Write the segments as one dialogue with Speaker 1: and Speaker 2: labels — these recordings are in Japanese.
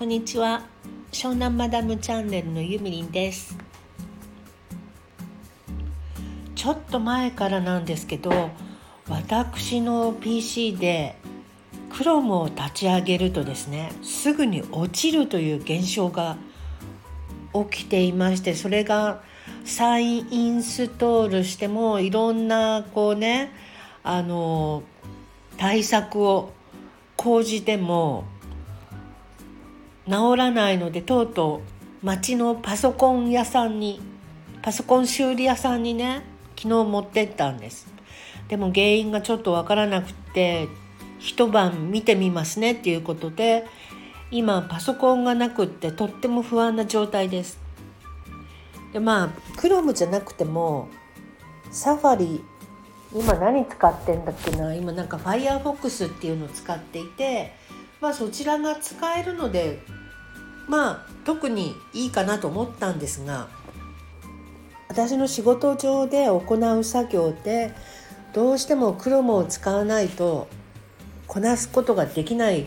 Speaker 1: こんにちは。湘南マダムチャンネルのゆみりんです。ちょっと前からなんですけど私の PC で Chrome を立ち上げるとですねすぐに落ちるという現象が起きていましてそれが再インストールしてもいろんなこうねあの対策を講じても治らないのでとうとう町のパソコン屋さんにパソコン修理屋さんにね昨日持ってったんです。でも原因がちょっとわからなくって一晩見てみますねっていうことで今パソコンがなくってとっても不安な状態です。でまあクロムじゃなくてもサファリ今何使ってんだっけな？今なんか Firefox っていうのを使っていてまあそちらが使えるのでまあ特にいいかなと思ったんですが私の仕事上で行う作業でどうしてもクロムを使わないとこなすことができない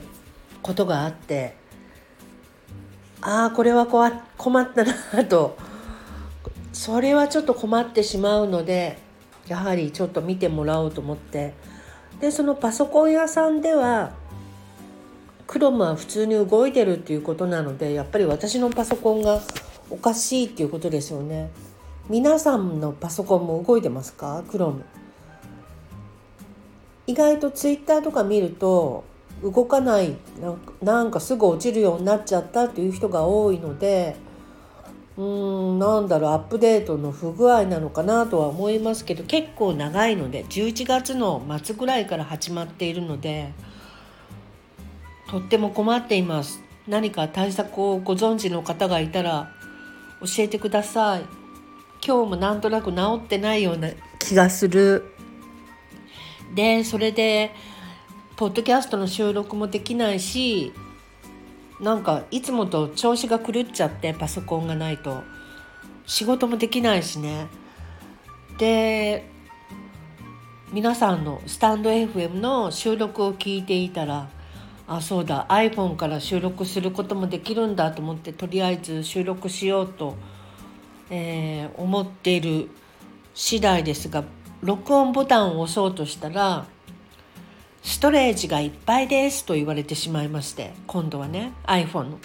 Speaker 1: ことがあってああこれは困ったなとそれはちょっと困ってしまうのでやはりちょっと見てもらおうと思ってでそのパソコン屋さんではクロムは普通に動いてるっていうことなのでやっぱり私のパソコンがおかしいっていうことですよね。皆さんのパソコンも動いてますか？クロム意外とツイッターとか見ると動かないなんかすぐ落ちるようになっちゃったっていう人が多いのでうーんなんだろうアップデートの不具合なのかなとは思いますけど結構長いので11月の末ぐらいから始まっているのでとっても困っています。何か対策をご存知の方がいたら教えてください。今日もなんとなく治ってないような気がする。でそれでポッドキャストの収録もできないしなんかいつもと調子が狂っちゃってパソコンがないと。仕事もできないしね。で皆さんのスタンド FM の収録を聞いていたらあそうだ iPhone から収録することもできるんだと思ってとりあえず収録しようと、えー、思っている次第ですが録音ボタンを押そうとしたらストレージがいっぱいですと言われてしまいまして今度はね iPhone の。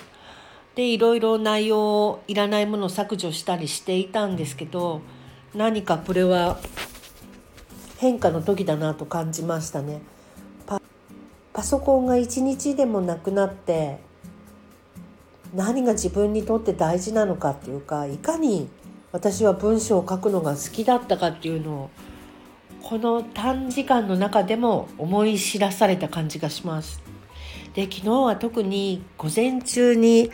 Speaker 1: でいろいろ内容をいらないものを削除したりしていたんですけど何かこれは変化の時だなと感じましたね。パソコンが一日でもなくなって何が自分にとって大事なのかっていうかいかに私は文章を書くのが好きだったかっていうのをこの短時間の中でも思い知らされた感じがします。で昨日は特に午前中に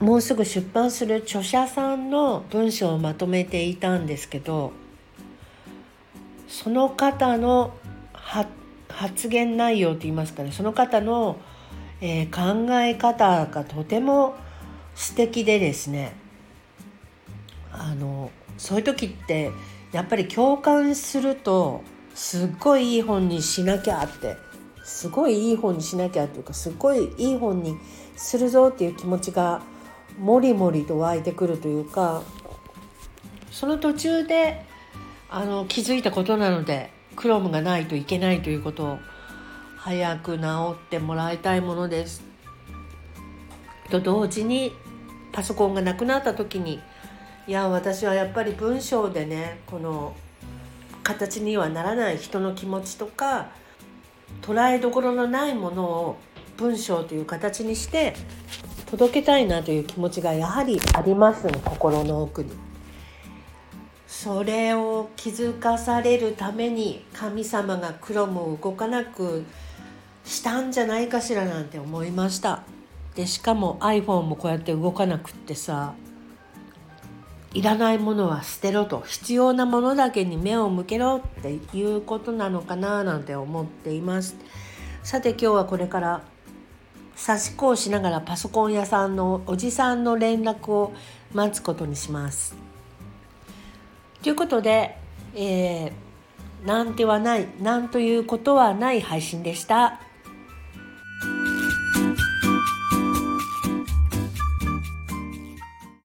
Speaker 1: もうすぐ出版する著者さんの文章をまとめていたんですけどその方の発発言内容といいますかね。その方の、えー、考え方がとても素敵でですね。あのそういう時ってやっぱり共感するとすっごいいい本にしなきゃってすごいいい本にしなきゃっていうかすっごいいい本にするぞっていう気持ちがもりもりと湧いてくるというかその途中であの気づいたことなのでクロームがないといけないということを早く治ってもらいたいものです。と同時にパソコンがなくなった時にいや私はやっぱり文章でねこの形にはならない人の気持ちとか捉えどころのないものを文章という形にして届けたいなという気持ちがやはりありますね心の奥に。それを気づかされるために神様が黒も動かなくしたんじゃないかしらなんて思いました。でしかも iPhone もこうやって動かなくってさいらないものは捨てろと。必要なものだけに目を向けろっていうことなのかななんて思っています。さて今日はこれから差し子をしながらパソコン屋さんのおじさんの連絡を待つことにします。ということで、えー、なんてはないなんということはない配信でした。